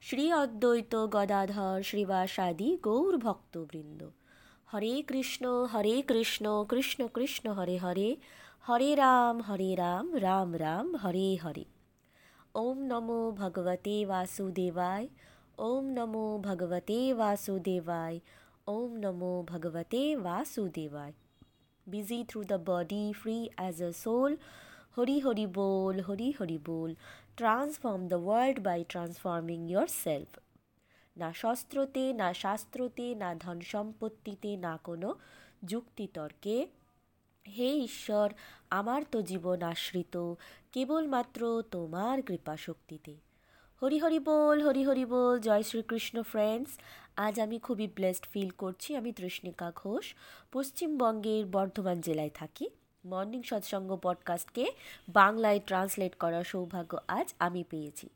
শ্রী অদ্বৈত গদাধর শ্রীবাসাদি গৌর ভক্তবৃন্দ। হরে কৃষ্ণ হরে কৃষ্ণ কৃষ্ণ কৃষ্ণ হরে হরে। হরে রাম হরে রাম রাম রাম হরে হরে। ওম নমো ভগবতে বাসুদেবায়। ওম নমো ভগবতে বাসুদেবায়। ওম নমো ভগবতে বাসুদেবায়। Busy through the body, free as a soul. Hari Hari Bol, Hari Hari Bol. Transform world by transforming transforming self না শস্ত্রতে, না শাস্ত্রতে, না ধন সম্পত্তিতে, না কোনো যুক্তিতর্কে। হে ঈশ্বর, আমার তো জীবন আশ্রিত, কেবলমাত্র তোমার কৃপা শক্তিতে। হরি হরি বল, হরি হরি বল, জয় শ্রীকৃষ্ণ ফ্রেন্ডস আজ আমি খুবই ব্লেসড ফিল করছি, আমি তৃষ্ণিকা ঘোষ, পশ্চিমবঙ্গের বর্ধমান জেলায় থাকি। মর্নিং সৎসঙ্গ পডকাস্টকে বাংলায় ট্রান্সলেট করার সৌভাগ্য আজ আমি পেয়েছি।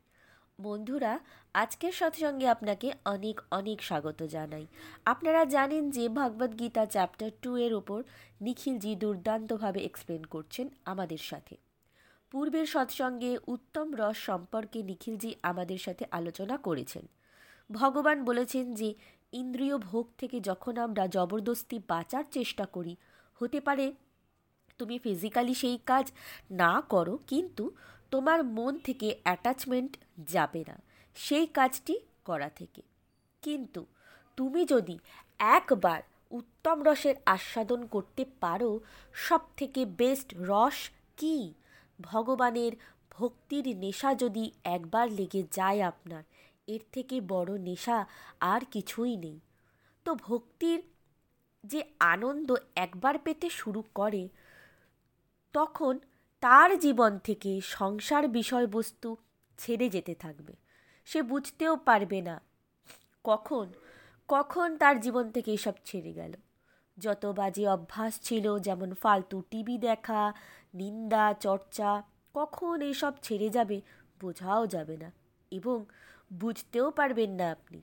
বন্ধুরা, আজকের সৎসঙ্গে আপনাকে অনেক অনেক স্বাগত জানাই। আপনারা জানেন যে ভগবদ গীতা চ্যাপ্টার টু এর ওপর নিখিলজি দুর্দান্তভাবে এক্সপ্লেন করছেন আমাদের সাথে। পূর্বের সৎসঙ্গে উত্তম রস সম্পর্কে নিখিলজি আমাদের সাথে আলোচনা করেছেন। ভগবান বলেছেন যে, ইন্দ্রিয় ভোগ থেকে যখন আমরা জবরদস্তি বাঁচার চেষ্টা করি, হতে পারে তুমি ফিজিক্যালি সেই কাজ না করো, কিন্তু তোমার মন থেকে অ্যাটাচমেন্ট যাবে না। সেই কাজটি করা থেকে। কিন্তু তুমি যদি একবার উত্তম রসের আস্বাদন করতে পারো সব থেকে বেস্ট রস কী? ভগবানের ভক্তির নেশা যদি একবার লেগে যায় আপনার, এর থেকে বড় নেশা আর কিছুই নেই। তো ভক্তির যে আনন্দ একবার পেতে শুরু করে তখন তার জীবন থেকে সংসার বিষয়বস্তু ছেড়ে যেতে থাকবে। সে বুঝতেও পারবে না কখন কখন তার জীবন থেকে এসব ছেড়ে গেল। যত বাজে অভ্যাস ছিল, যেমন ফালতু টিভি দেখা, নিন্দা, চর্চা, কখন এসব ছেড়ে যাবে বোঝাও যাবে না এবং বুঝতেও পারবেন না আপনি।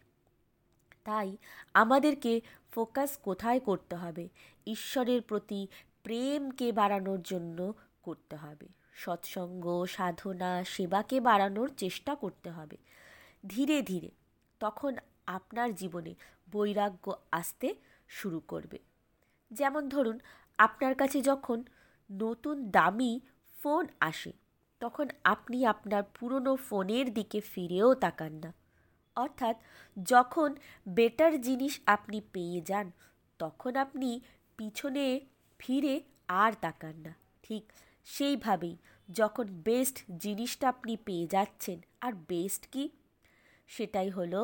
তাই আমাদেরকে ফোকাস কোথায় করতে হবে? ঈশ্বরের প্রতি প্রেমকে বাড়ানোর জন্য করতে হবে। সৎসঙ্গ, সাধনা, সেবাকে বাড়ানোর চেষ্টা করতে হবে। ধীরে ধীরে তখন আপনার জীবনে বৈরাগ্য আসতে শুরু করবে। যেমন ধরুন, আপনার কাছে যখন নতুন দামি ফোন আসে, তখন আপনি আপনার পুরনো ফোনের দিকে ফিরেও তাকান না। অর্থাৎ যখন বেটার জিনিস আপনি পেয়ে যান, তখন আপনি পিছনে ফিরে আর তাকান না। ঠিক সেইভাবেই যখন বেস্ট জিনিসটা আপনি পেয়ে যাচ্ছেন, আর বেস্ট কি? সেটাই হলো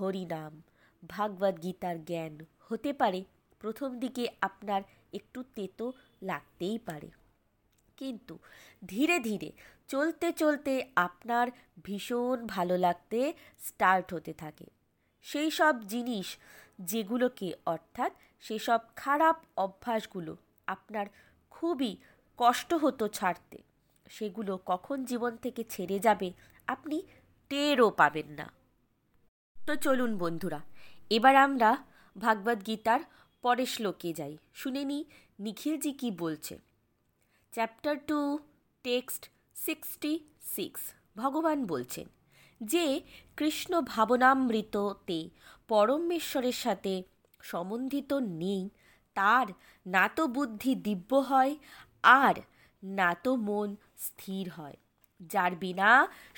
হরিনাম। ভাগবত গীতার জ্ঞান। হতে পারে প্রথম দিকে আপনার একটু তেতো লাগতেই পারে। কিন্তু ধীরে ধীরে চলতে চলতে আপনার ভীষণ ভালো লাগতে স্টার্ট হতে থাকে। সেই সব জিনিস যেগুলোকে অর্থাৎ সেসব খারাপ অভ্যাসগুলো আপনার খুবই কষ্ট হতো ছাড়তে। সেগুলো কখন জীবন থেকে ছেড়ে যাবে আপনি টেরও পাবেন না। তো চলুন বন্ধুরা, এবার আমরা ভাগবত গীতার পরের শ্লোকে যাই। শুনে নি নিখিলজি কি বলছে। Chapter two text sixty six ভগবান বলছেন, যে কৃষ্ণ ভাবনামৃততে পরমেশ্বরের সাথে সম্বন্ধিত নেই তার না তো বুদ্ধি দিব্য হয়, আর না তো মন স্থির হয়। যার বিনা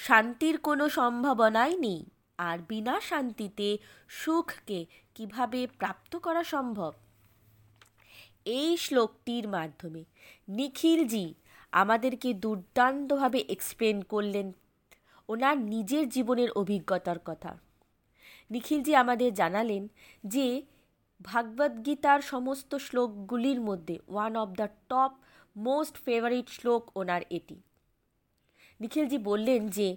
শান্তির কোনো সম্ভাবনাই নেই, আর বিনা শান্তিতে সুখকে কীভাবে প্রাপ্ত করা সম্ভব? এই শ্লোকটির মাধ্যমে নিখিলজি আমাদেরকে দুর্দান্তভাবে এক্সপ্লেন করলেন ওনার নিজের জীবনের অভিজ্ঞতার কথা। নিখিলজি আমাদের জানালেন যে ভাগবদ্গীতার সমস্ত শ্লোকগুলির মধ্যে one of the top most favourite শ্লোক ওনার এটি। নিখিলজি বললেন যে,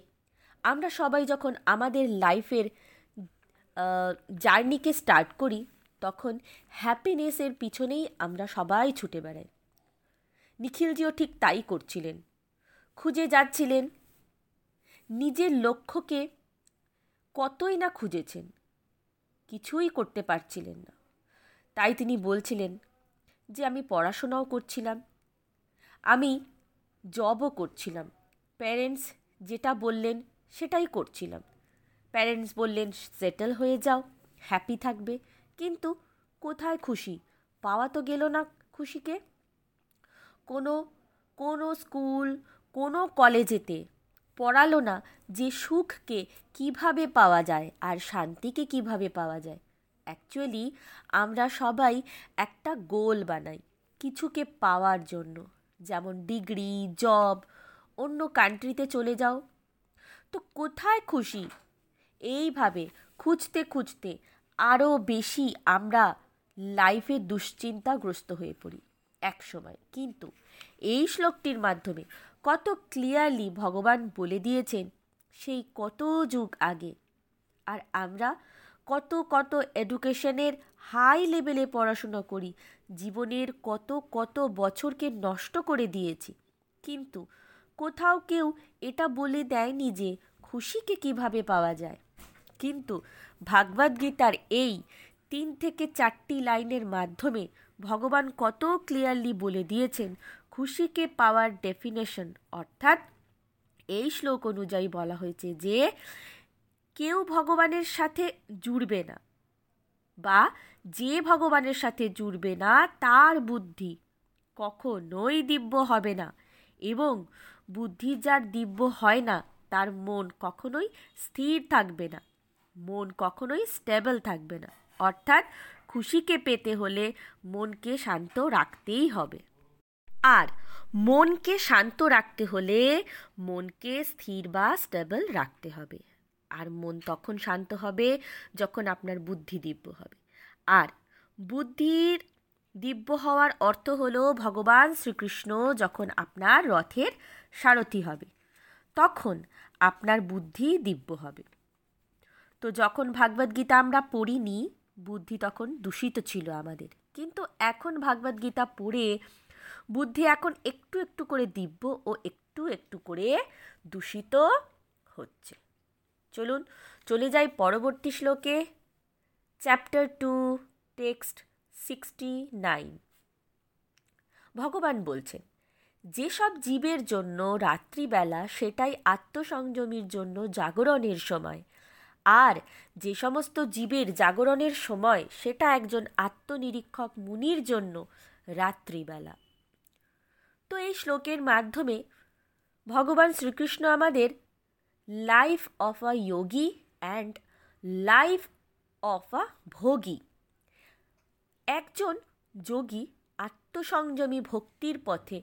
আমরা সবাই যখন আমাদের লাইফের জার্নিকে স্টার্ট করি, তখন হ্যাপিনেসের পিছনেই আমরা সবাই ছুটে বেড়াই। নিখিলজিও ঠিক তাই করছিলেন। খুঁজে যাচ্ছিলেন, নিজের লক্ষ্যকে কতই না খুঁজেছেন, কিছুই করতে পারছিলেন না। তাই তিনি বলছিলেন যে আমি পড়াশোনাও করছিলাম। আমি জবও করছিলাম। প্যারেন্টস যেটা বললেন সেটাই করছিলাম। প্যারেন্টস বললেন সেটেল হয়ে যাও হ্যাপি থাকবে। কিন্তু কোথায় খুশি? পাওয়া তো গেল না খুশিকে। কোনো কোনো স্কুল কোনো কলেজেতে পড়ালো না যে সুখকে কীভাবে পাওয়া যায় আর শান্তিকে কীভাবে পাওয়া যায়। অ্যাকচুয়ালি আমরা সবাই একটা গোল বানাই কিছুকে পাওয়ার জন্য। যেমন ডিগ্রি জব অন্য কান্ট্রিতে চলে যাও। তো কোথায় খুশি? এইভাবে খুঁজতে খুঁজতে আরও বেশি আমরা লাইফে দুশ্চিন্তাগ্রস্ত হয়ে পড়ি এক সময় কিন্তু এই শ্লোকটির মাধ্যমে কত ক্লিয়ারলি ভগবান বলে দিয়েছেন, সেই কত যুগ আগে। আর আমরা কত কত এডুকেশনের হাই লেভেলে পড়াশোনা করি, জীবনের কত কত বছরকে নষ্ট করে দিয়েছি। কিন্তু কোথাও কেউ এটা বলে দেয়নি যে খুশিকে কীভাবে পাওয়া যায়। কিন্তু ভাগবত গীতার এই তিন থেকে চারটি লাইনের মাধ্যমে ভগবান কত ক্লিয়ারলি বলে দিয়েছেন খুশিকে পাওয়ার ডেফিনেশন অর্থাৎ এই শ্লোক অনুযায়ী বলা হয়েছে যে কেউ ভগবানের সাথে জুড়বে না বা যে ভগবানের সাথে জুড়বে না, তার বুদ্ধি কখনোই দিব্য হবে না এবং বুদ্ধি যার দিব্য হয় না, তার মন কখনোই স্থির থাকবে না, মন কখনোই স্টেবল থাকবে না। অর্থাৎ খুশিকে পেতে হলে মনকে শান্ত রাখতেই হবে। আর মনকে শান্ত রাখতে হলে মনকে স্থির বা স্টেবল রাখতে হবে। আর মন তখন শান্ত হবে যখন আপনার বুদ্ধি দিব্য হবে। আর বুদ্ধির দিব্য হওয়ার অর্থ হলো ভগবান শ্রীকৃষ্ণ যখন আপনার রথের সারথি হবে, তখন আপনার বুদ্ধি দিব্য হবে। তো যখন ভাগবত গীতা আমরা পড়িনি, বুদ্ধি তখন দূষিত ছিল আমাদের। কিন্তু এখন ভাগবত গীতা পড়ে বুদ্ধি এখন একটু একটু করে দিব্য ও একটু একটু করে দূষিত হচ্ছে। চলুন, চলে যাই পরবর্তী শ্লোকে। Chapter two text sixty nine ভগবান বলছেন, যেসব জীবের জন্য রাত্রিবেলা সেটাই আত্মসংযমীর জন্য জাগরণের সময়, আর যে সমস্ত জীবের জাগরণের সময় সেটা একজন আত্মনিরীক্ষক মুনির জন্য রাত্রিবেলা। তো এই শ্লোকের মাধ্যমে ভগবান শ্রীকৃষ্ণ আমাদের life of a yogi and life of a bhogi একজন যোগী আত্মসংযমী ভক্তির পথে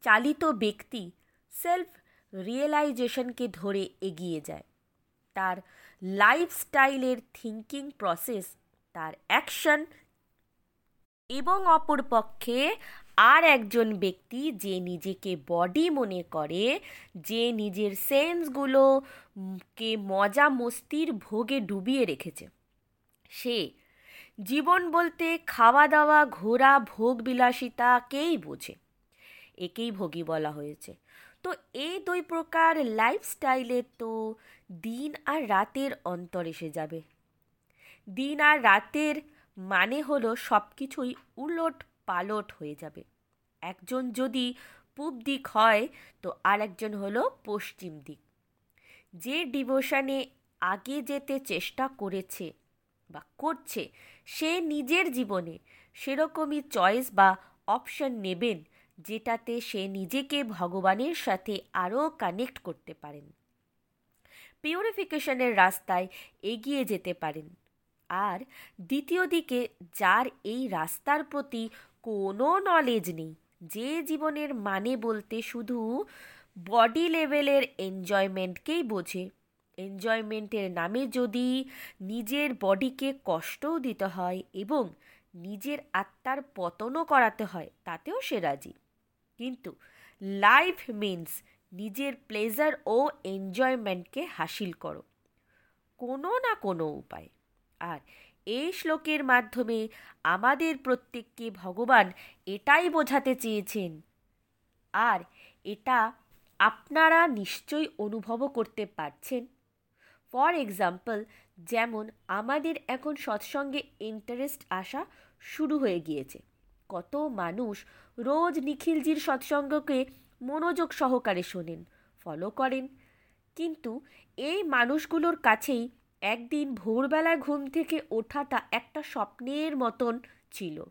চালিত ব্যক্তি সেলফ রিয়েলাইজেশনকে ধরে এগিয়ে যায়। তার লাইফস্টাইলের থিঙ্কিং প্রসেস তার অ্যাকশন এবং অপরপক্ষে আর একজন ব্যক্তি যে নিজেকে বডি মনে করে, যে নিজের সেন্সগুলোকে মজা মস্তির ভোগে ডুবিয়ে রেখেছে। সে জীবন বলতে খাওয়া দাওয়া ঘোরা ভোগ বিলাসিতাকেই বোঝে? একেই ভোগী বলা হয়েছে। তো এই দুই প্রকার লাইফস্টাইলে তো দিন আর রাতের অন্তর এসে যাবে। দিন আর রাতের মানে হলো সব কিছুই উলট পালট হয়ে যাবে। একজন যদি পূব দিক হয়, তো আর একজন হলো পশ্চিম দিক। যে ডিভোশনে আগে যেতে চেষ্টা করেছে বা করছে, সে নিজের জীবনে সেরকমই চয়েস বা অপশন নেবেন, যেটাতে সে নিজেকে ভগবানের সাথে আরও কানেক্ট করতে পারেন। পিউরিফিকেশনের রাস্তায় এগিয়ে যেতে পারেন। আর দ্বিতীয় দিকে, যার এই রাস্তার প্রতি কোনো নলেজ নেই। যে জীবনের মানে বলতে শুধু বডি লেভেলের এনজয়মেন্টকেই বোঝে। এনজয়মেন্টের নামে যদি নিজের বডিকে কষ্টও দিতে হয় এবং নিজের আত্মার পতনও করাতে হয়, তাতেও সে রাজি। কিন্তু লাইফ মিন্স নিজের প্লেজার ও এনজয়মেন্টকে হাসিল করো। কোনো না কোনো উপায়। আর এই শ্লোকের মাধ্যমে আমাদের প্রত্যেককে ভগবান এটাই বোঝাতে চেয়েছেন। আর এটা আপনারা নিশ্চয়ই অনুভবও করতে পারছেন। ফর এক্সাম্পল যেমন আমাদের এখন সৎসঙ্গে ইন্টারেস্ট আসা শুরু হয়ে গিয়েছে। কত মানুষ রোজ নিখিলজির সৎসঙ্গকে মনোযোগ সহকারে শোনেন ফলো করেন। কিন্তু এই মানুষগুলোর কাছেই একদিন ভোরবেলায় ঘুম থেকে ওঠাটা একটা স্বপ্নের মতন ছিল।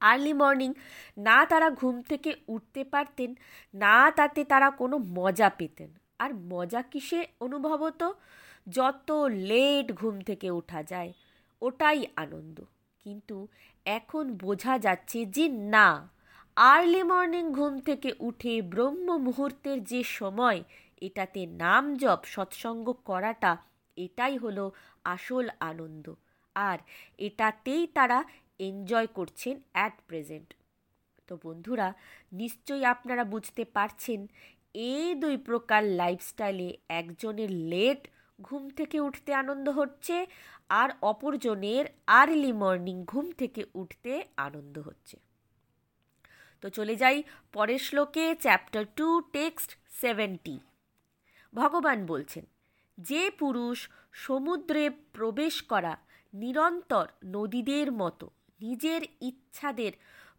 আর্লি মর্নিং না তারা ঘুম থেকে উঠতে পারতেন, না তাতে তারা কোনো মজা পেতেন। আর মজা কিসে অনুভব হতো যত লেট ঘুম থেকে ওঠা যায়, ওটাই আনন্দ। কিন্তু এখন বোঝা যাচ্ছে যে না আর্লি মর্নিং ঘুম থেকে উঠে ব্রহ্ম মুহূর্তের যে সময়, এটাতে নাম জপ, সৎসঙ্গ করাটা এটাই হলো আসল আনন্দ। আর এটাতেই তারা এনজয় করছেন অ্যাট প্রেজেন্ট তো বন্ধুরা, নিশ্চয়ই আপনারা বুঝতে পারছেন, এই দুই প্রকার লাইফস্টাইলে একজনের লেট ঘুম থেকে উঠতে আনন্দ হচ্ছে, আর অপরজনের আর্লি মর্নিং ঘুম থেকে উঠতে আনন্দ হচ্ছে। তো চলে যাই পরের শ্লোকে চ্যাপ্টার টু টেক্সট সেভেন্টি ভগবান বলছেন যে পুরুষ সমুদ্রে প্রবেশ করা নিরন্তর নদীদের মতো নিজের ইচ্ছাদের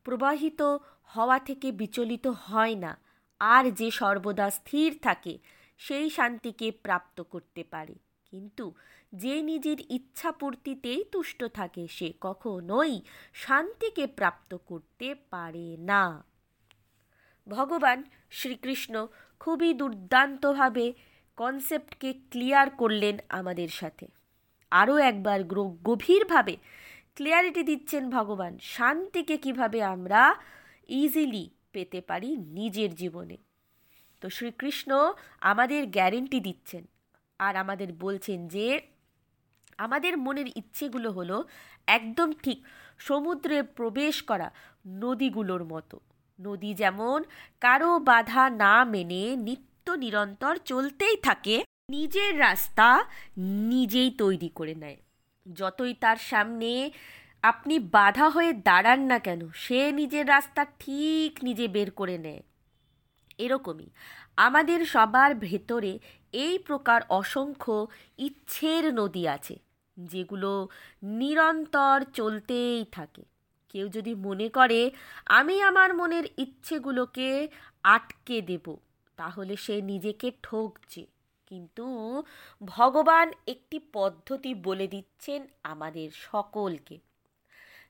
প্রবাহিত হওয়া থেকে বিচলিত হয় না, আর যে সর্বদা স্থির থাকে, সেই শান্তিকে প্রাপ্ত করতে পারে। কিন্তু যে নিজের ইচ্ছা পূর্তিতেই তুষ্ট থাকে, সে কখনোই শান্তিকে প্রাপ্ত করতে পারে না। ভগবান শ্রীকৃষ্ণ খুবই দুর্দান্তভাবে কনসেপ্টকে ক্লিয়ার করলেন আমাদের সাথে। আরও একবার গভীরভাবে ক্লিয়ারিটি দিচ্ছেন ভগবান, শান্তিকে কীভাবে আমরা ইজিলি পেতে পারি নিজের জীবনে। তো শ্রীকৃষ্ণ আমাদের গ্যারেন্টি দিচ্ছেন আর আমাদের বলছেন যে, আমাদের মনের ইচ্ছেগুলো হলো একদম ঠিক সমুদ্রে প্রবেশ করা নদীগুলোর মতো। নদী যেমন কারও বাধা না মেনে নিত্য নিরন্তর চলতেই থাকে, নিজের রাস্তা নিজেই তৈরি করে নেয়। যতই তার সামনে আপনি বাধা হয়ে দাঁড়ান না কেন, সে নিজের রাস্তা ঠিক নিজে বের করে নেয়। এরকমই আমাদের সবার ভেতরে এই প্রকার অসংখ্য ইচ্ছের নদী আছে, যেগুলো নিরন্তর চলতেই থাকে। কেউ যদি মনে করে, আমি আমার মনের ইচ্ছেগুলোকে আটকে দেব। তাহলে সে নিজেকে ঠকছে। কিন্তু ভগবান একটি পদ্ধতি বলে দিচ্ছেন আমাদের সকলকে।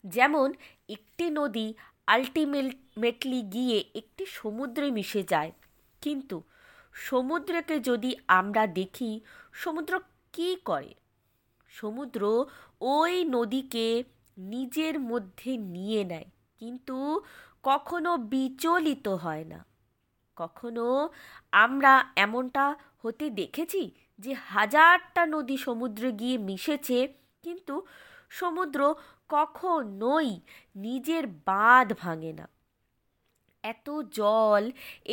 যেমন একটি নদী আলটিমেটলি গিয়ে একটি সমুদ্রে মিশে যায়। কিন্তু সমুদ্রকে যদি আমরা দেখি, সমুদ্র কি করে? সমুদ্র ওই নদীকে নিজের মধ্যে নিয়ে নেয়, কিন্তু কখনো বিচলিত হয় না। কখনো আমরা এমনটা হতে দেখেছি যে হাজারটা নদী সমুদ্রে গিয়ে মিশেছে, কিন্তু সমুদ্র কখনোই নিজের বাঁধ ভাঙে না। এত জল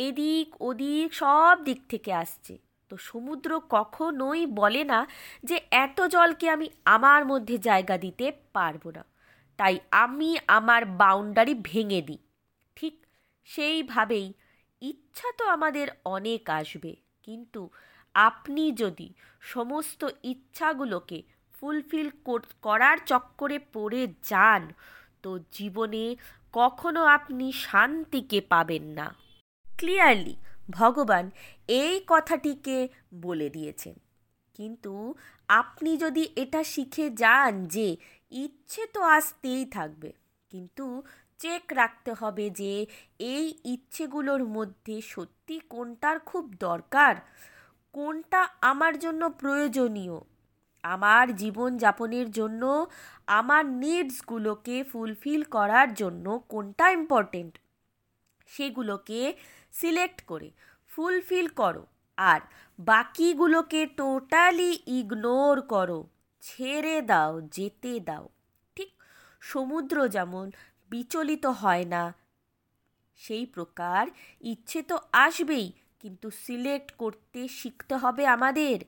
এদিক ওদিক সব দিক থেকে আসছে। তো সমুদ্র কখনোই বলে না যে এত জলকে আমি আমার মধ্যে জায়গা দিতে পারব না। তাই আমি আমার বাউন্ডারি ভেঙে দিই। ঠিক সেইভাবেই ইচ্ছা তো আমাদের অনেক আসবে। কিন্তু আপনি যদি সমস্ত ইচ্ছাগুলোকে ফুলফিল করার চক্করে পড়ে যান, তো জীবনে কখনো আপনি শান্তিকে পাবেন না। ক্লিয়ারলি, ভগবান এই কথাটিকে বলে দিয়েছেন। কিন্তু আপনি যদি এটা শিখে যান যে ইচ্ছে তো আসতেই থাকবে, কিন্তু চেক রাখতে হবে যে এই ইচ্ছেগুলোর মধ্যে সত্যি কোনটার খুব দরকার, কোনটা আমার জন্য প্রয়োজনীয়, আমার জীবন যাপনের জন্য, আমার নিডসগুলোকে ফুলফিল করার জন্য কোনটা ইম্পর্টেন্ট সেগুলোকে সিলেক্ট করে ফুলফিল করো আর বাকিগুলোকে টোটালি ইগনোর করো, ছেড়ে দাও, যেতে দাও। ঠিক সমুদ্র যেমন বিচলিত হয় না। সেই প্রকার ইচ্ছে তো আসবেই, কিন্তু সিলেক্ট করতে শিখতে হবে আমাদের।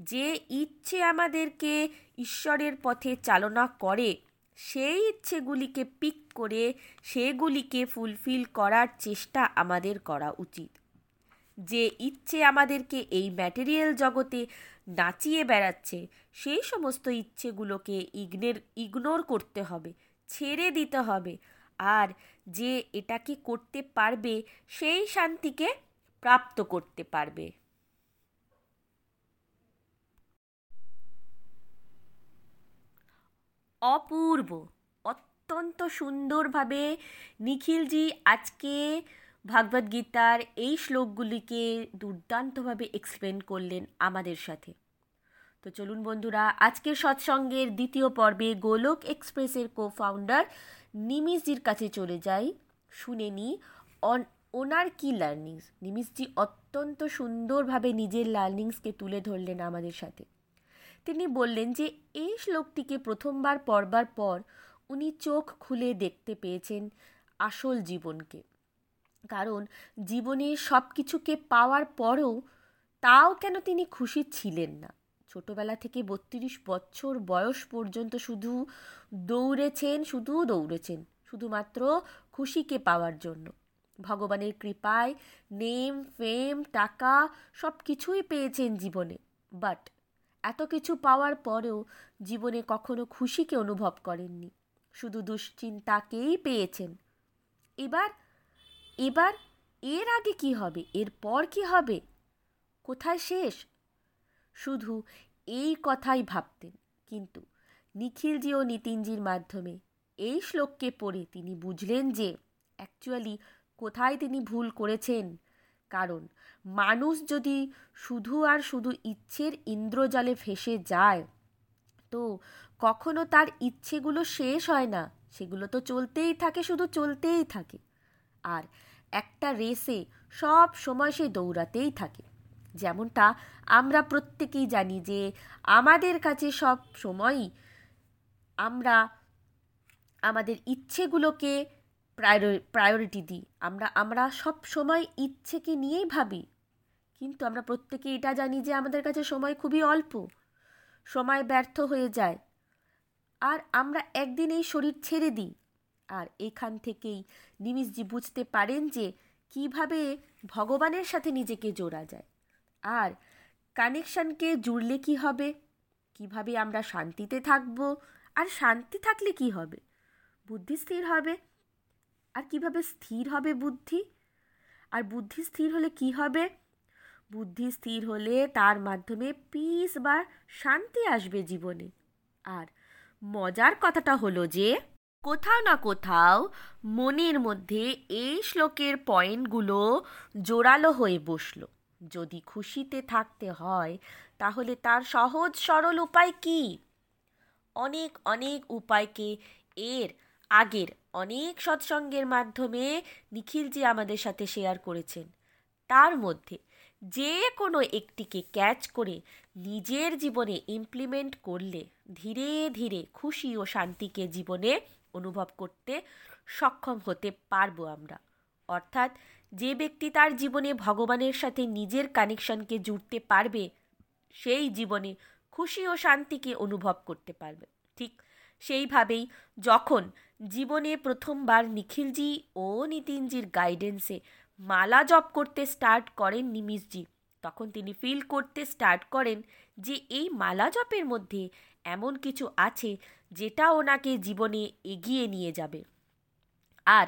যে ইচ্ছে আমাদেরকে ঈশ্বরের পথে চালনা করে, সেই ইচ্ছেগুলিকে পিক করে সেগুলিকে ফুলফিল করার চেষ্টা আমাদের করা উচিত। যে ইচ্ছে আমাদেরকে এই ম্যাটেরিয়াল জগতে নাচিয়ে বেড়াচ্ছে, সেই সমস্ত ইচ্ছেগুলোকে ইগনের, ইগনোর করতে হবে। ছেড়ে দিতে হবে। আর যে এটাকে করতে পারবে, সেই শান্তিকে প্রাপ্ত করতে পারবে। অপূর্ব, অত্যন্ত সুন্দরভাবে নিখিলজি আজকে ভাগবদ্গীতার এই শ্লোকগুলিকে দুর্দান্তভাবে এক্সপ্লেন করলেন আমাদের সাথে। তো চলুন বন্ধুরা, আজকের সৎসঙ্গের দ্বিতীয় পর্বে গোলক এক্সপ্রেসের কো ফাউন্ডার নিমিশজির কাছে চলে যাই। শুনে নিই ওনার কি লার্নিংস নিমিশজি অত্যন্ত সুন্দরভাবে নিজের লার্নিংসকে তুলে ধরলেন আমাদের সাথে। তিনি বললেন যে, এই শ্লোকটিকে প্রথমবার পড়বার পর উনি চোখ খুলে দেখতে পেয়েছেন আসল জীবনকে। কারণ জীবনে সব কিছুকে পাওয়ার পরও তাও কেন তিনি খুশি ছিলেন না? ছোটবেলা থেকে বত্রিশ বছর বয়স পর্যন্ত শুধু দৌড়েছেন শুধু দৌড়েছেন, শুধুমাত্র খুশিকে পাওয়ার জন্য। ভগবানের কৃপায় নেম, ফেম, টাকা সব কিছুই পেয়েছেন জীবনে। বাট এত কিছু পাওয়ার পরেও জীবনে কখনো খুশিকে অনুভব করেননি। শুধু দুশ্চিন্তাকেই পেয়েছেন। এবার এবার এর আগে কি হবে? এর পর কি হবে? কোথায় শেষ? শুধু এই কথাই ভাবতেন, কিন্তু নিখিলজি ও নিতিনজির মাধ্যমে এই শ্লোককে পড়ে তিনি বুঝলেন যে অ্যাকচুয়ালি কোথায় তিনি ভুল করেছেন। কারণ মানুষ যদি শুধু আর শুধু ইচ্ছের ইন্দ্রজালে ফেসে যায়, তো কখনো তার ইচ্ছেগুলো শেষ হয় না। সেগুলো তো চলতেই থাকে, শুধু চলতেই থাকে। আর একটা রেসে সব সময় সে দৌড়াতেই থাকে। যেমনটা আমরা প্রত্যেকেই জানি যে আমাদের কাছে সব সময়ই আমরা আমাদের ইচ্ছেগুলোকে প্রায়োরিটি দিই। আমরা আমরা সব সময় ইচ্ছেকে নিয়েই ভাবি। কিন্তু আমরা প্রত্যেকে এটা জানি যে আমাদের কাছে সময় খুবই অল্প, সময় ব্যর্থ হয়ে যায়। আর আমরা একদিন এই শরীর ছেড়ে দিই। আর এখান থেকেই নিমিশজি বুঝতে পারেন যে কীভাবে ভগবানের সাথে নিজেকে জোড়া যায়। আর কানেকশানকে জুড়লে কি হবে? কীভাবে আমরা শান্তিতে থাকব? আর শান্তি থাকলে কি হবে? বুদ্ধি স্থির হবে। আর কীভাবে স্থির হবে বুদ্ধি? আর বুদ্ধি স্থির হলে কি হবে? বুদ্ধি স্থির হলে তার মাধ্যমে পিস বা শান্তি আসবে জীবনে। আর মজার কথাটা হলো যে, কোথাও না কোথাও মনের মধ্যে এই শ্লোকের পয়েন্টগুলো জোরালো হয়ে বসল। যদি খুশিতে থাকতে হয়, তাহলে তার সহজ সরল উপায় কি? অনেক অনেক উপায়কে এর আগের অনেক সৎসঙ্গের মাধ্যমে নিখিলজি আমাদের সাথে শেয়ার করেছেন, তার মধ্যে যে কোনো একটিকে ক্যাচ করে নিজের জীবনে ইমপ্লিমেন্ট করলে ধীরে ধীরে খুশি ও শান্তিকে জীবনে অনুভব করতে সক্ষম হতে পারব আমরা। অর্থাৎ যে ব্যক্তি তার জীবনে ভগবানের সাথে নিজের কানেকশনকে জুড়তে পারবে, সেই জীবনে খুশি ও শান্তিকে অনুভব করতে পারবে। ঠিক সেইভাবেই যখন জীবনে প্রথমবার নিখিলজি ও নিতিনজির গাইডেন্সে মালা জপ করতে স্টার্ট করেন নিমিশজি তখন তিনি ফিল করতে স্টার্ট করেন যে এই মালা জপের মধ্যে এমন কিছু আছে যেটা ওনাকে জীবনে এগিয়ে নিয়ে যাবে। আর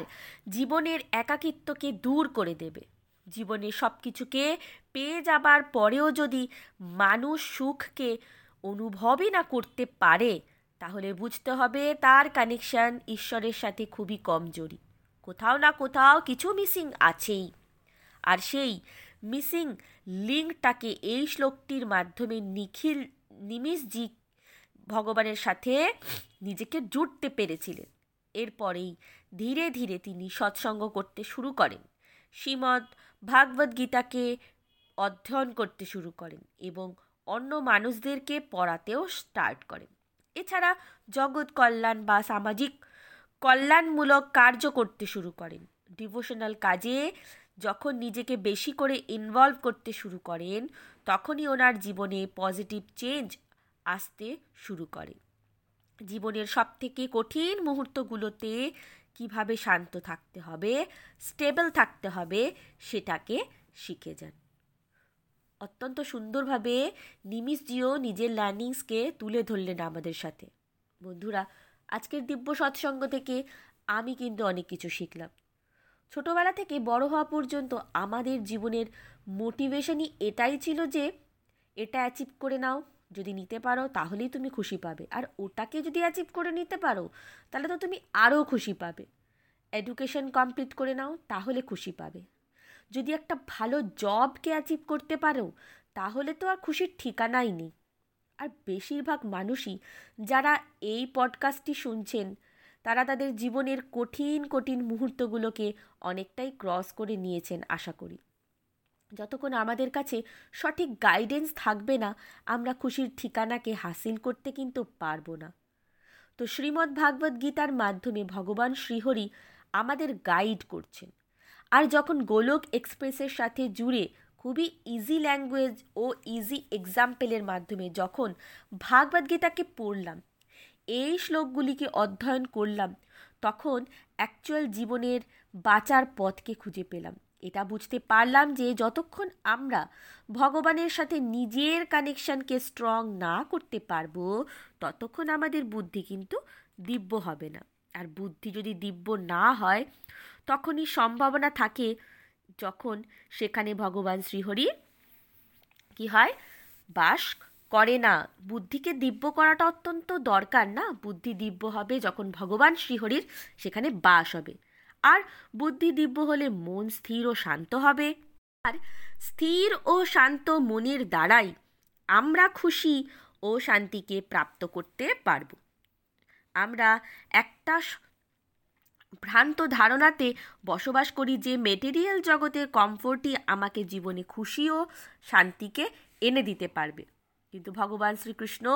জীবনের একাকিত্বকে দূর করে দেবে। জীবনে সব কিছুকে পেয়ে যাবার পরেও যদি মানুষ সুখকে অনুভবই না করতে পারে, তাহলে বুঝতে হবে তার কানেকশান ঈশ্বরের সাথে খুবই কমজোরি। কোথাও না কোথাও কিছু মিসিং আছেই। আর সেই মিসিং লিঙ্কটাকে এই শ্লোকটির মাধ্যমে নিখিল, নিমিষজি ভগবানের সাথে নিজেকে জুড়তে পেরেছিলেন। এরপরেই ধীরে ধীরে তিনি সৎসঙ্গ করতে শুরু করেন। শ্রীমদ্ ভাগবত গীতাকে অধ্যয়ন করতে শুরু করেন এবং অন্য মানুষদেরকে পড়াতেও স্টার্ট করেন। এছাড়া জগৎ কল্যাণ বা সামাজিক কল্যাণমূলক কার্য করতে শুরু করেন। ডিভোশনাল কাজে যখন নিজেকে বেশি করে ইনভলভ করতে শুরু করেন, তখনই ওনার জীবনে পজিটিভ চেঞ্জ আসতে শুরু করে। জীবনের সব থেকে কঠিন মুহূর্তগুলোতে কীভাবে শান্ত থাকতে হবে স্টেবল থাকতে হবে সেটাকে শিখে যান। অত্যন্ত সুন্দরভাবে নিমিষজিও নিজের লার্নিংসকে তুলে ধরলেন আমাদের সাথে। বন্ধুরা, আজকের দিব্য সৎসঙ্গ থেকে আমি কিন্তু অনেক কিছু শিখলাম। ছোটোবেলা থেকে বড় হওয়া পর্যন্ত আমাদের জীবনের মোটিভেশনই এটাই ছিল যে এটা অ্যাচিভ করে নাও যদি নিতে পারো, তাহলেই তুমি খুশি পাবে। আর ওটাকে যদি অ্যাচিভ করে নিতে পারো, তাহলে তো তুমি আরও খুশি পাবে। এডুকেশন কমপ্লিট করে নাও, তাহলে খুশি পাবে। যদি একটা ভালো জবকে অ্যাচিভ করতে পারো, তাহলে তো আর খুশির ঠিকানাই নেই। আর বেশিরভাগ মানুষই যারা এই পডকাস্টটি শুনছেন, তারা তাদের জীবনের কঠিন কঠিন মুহূর্তগুলোকে অনেকটাই ক্রস করে নিয়েছেন, আশা করি। যতক্ষণ আমাদের কাছে সঠিক গাইডেন্স থাকবে না, আমরা খুশির ঠিকানাকে হাসিল করতে কিন্তু পারব না। তো শ্রীমদ্ ভাগবত গীতার মাধ্যমে ভগবান শ্রীহরি আমাদের গাইড করছেন। আর যখন গোলক এক্সপ্রেসের সাথে জুড়ে খুবই ইজি ল্যাঙ্গুয়েজ ও ইজি এক্সাম্পেলের মাধ্যমে যখন ভাগবত গীতাকে পড়লাম, এই শ্লোকগুলিকে অধ্যয়ন করলাম, তখন অ্যাকচুয়াল জীবনের বাঁচার পথকে খুঁজে পেলাম। এটা বুঝতে পারলাম যে যতক্ষণ আমরা ভগবানের সাথে নিজের কানেকশানকে স্ট্রং না করতে পারব, ততক্ষণ আমাদের বুদ্ধি কিন্তু দিব্য হবে না। আর বুদ্ধি যদি দিব্য না হয়, তখনই সম্ভাবনা থাকে যখন সেখানে ভগবান শ্রীহরি কি হয়? বাস করে না। বুদ্ধিকে দিব্য করাটা অত্যন্ত দরকার না। বুদ্ধি দিব্য হবে যখন ভগবান শ্রীহরির সেখানে বাস হবে। আর বুদ্ধি দিব্য হলে মন স্থির ও শান্ত হবে। আর স্থির ও শান্ত মনের দ্বারাই আমরা খুশি ও শান্তিকে প্রাপ্ত করতে পারব। আমরা একটা ভ্রান্ত ধারণাতে বসবাস করি যে মেটেরিয়াল জগতের কমফোর্টই আমাকে জীবনে খুশি ও শান্তিকে এনে দিতে পারবে। কিন্তু ভগবান শ্রীকৃষ্ণ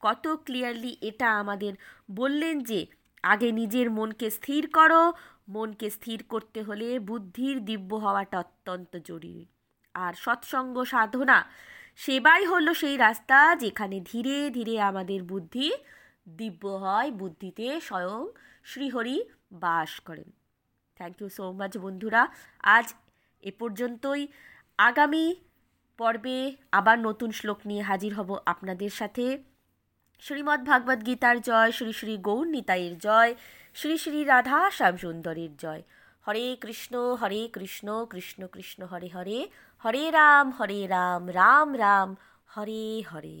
কত ক্লিয়ারলি এটা আমাদের বললেন যে, আগে নিজের মনকে স্থির করো মনকে স্থির করতে হলে বুদ্ধির দিব্য হওয়াটা অত্যন্ত জরুরি। আর সৎসঙ্গ সাধনা সেবাই হলো সেই রাস্তা যেখানে ধীরে ধীরে আমাদের বুদ্ধি দিব্য হয়, বুদ্ধিতে স্বয়ং শ্রীহরি বাস করেন। থ্যাংক ইউ সো মাচ বন্ধুরা। আজ এ পর্যন্তই। আগামী পর্বে আবার নতুন শ্লোক নিয়ে হাজির হব আপনাদের সাথে। শ্রীমদ্ ভাগবত গীতার জয়, শ্রী শ্রী গৌর নিতাইয়ের জয়। শ্রী শ্রী রাধা শ্যাম সুন্দরের জয়। হরে কৃষ্ণ হরে কৃষ্ণ কৃষ্ণ কৃষ্ণ, হরে হরে হরে রাম হরে রাম রাম রাম, হরে হরে।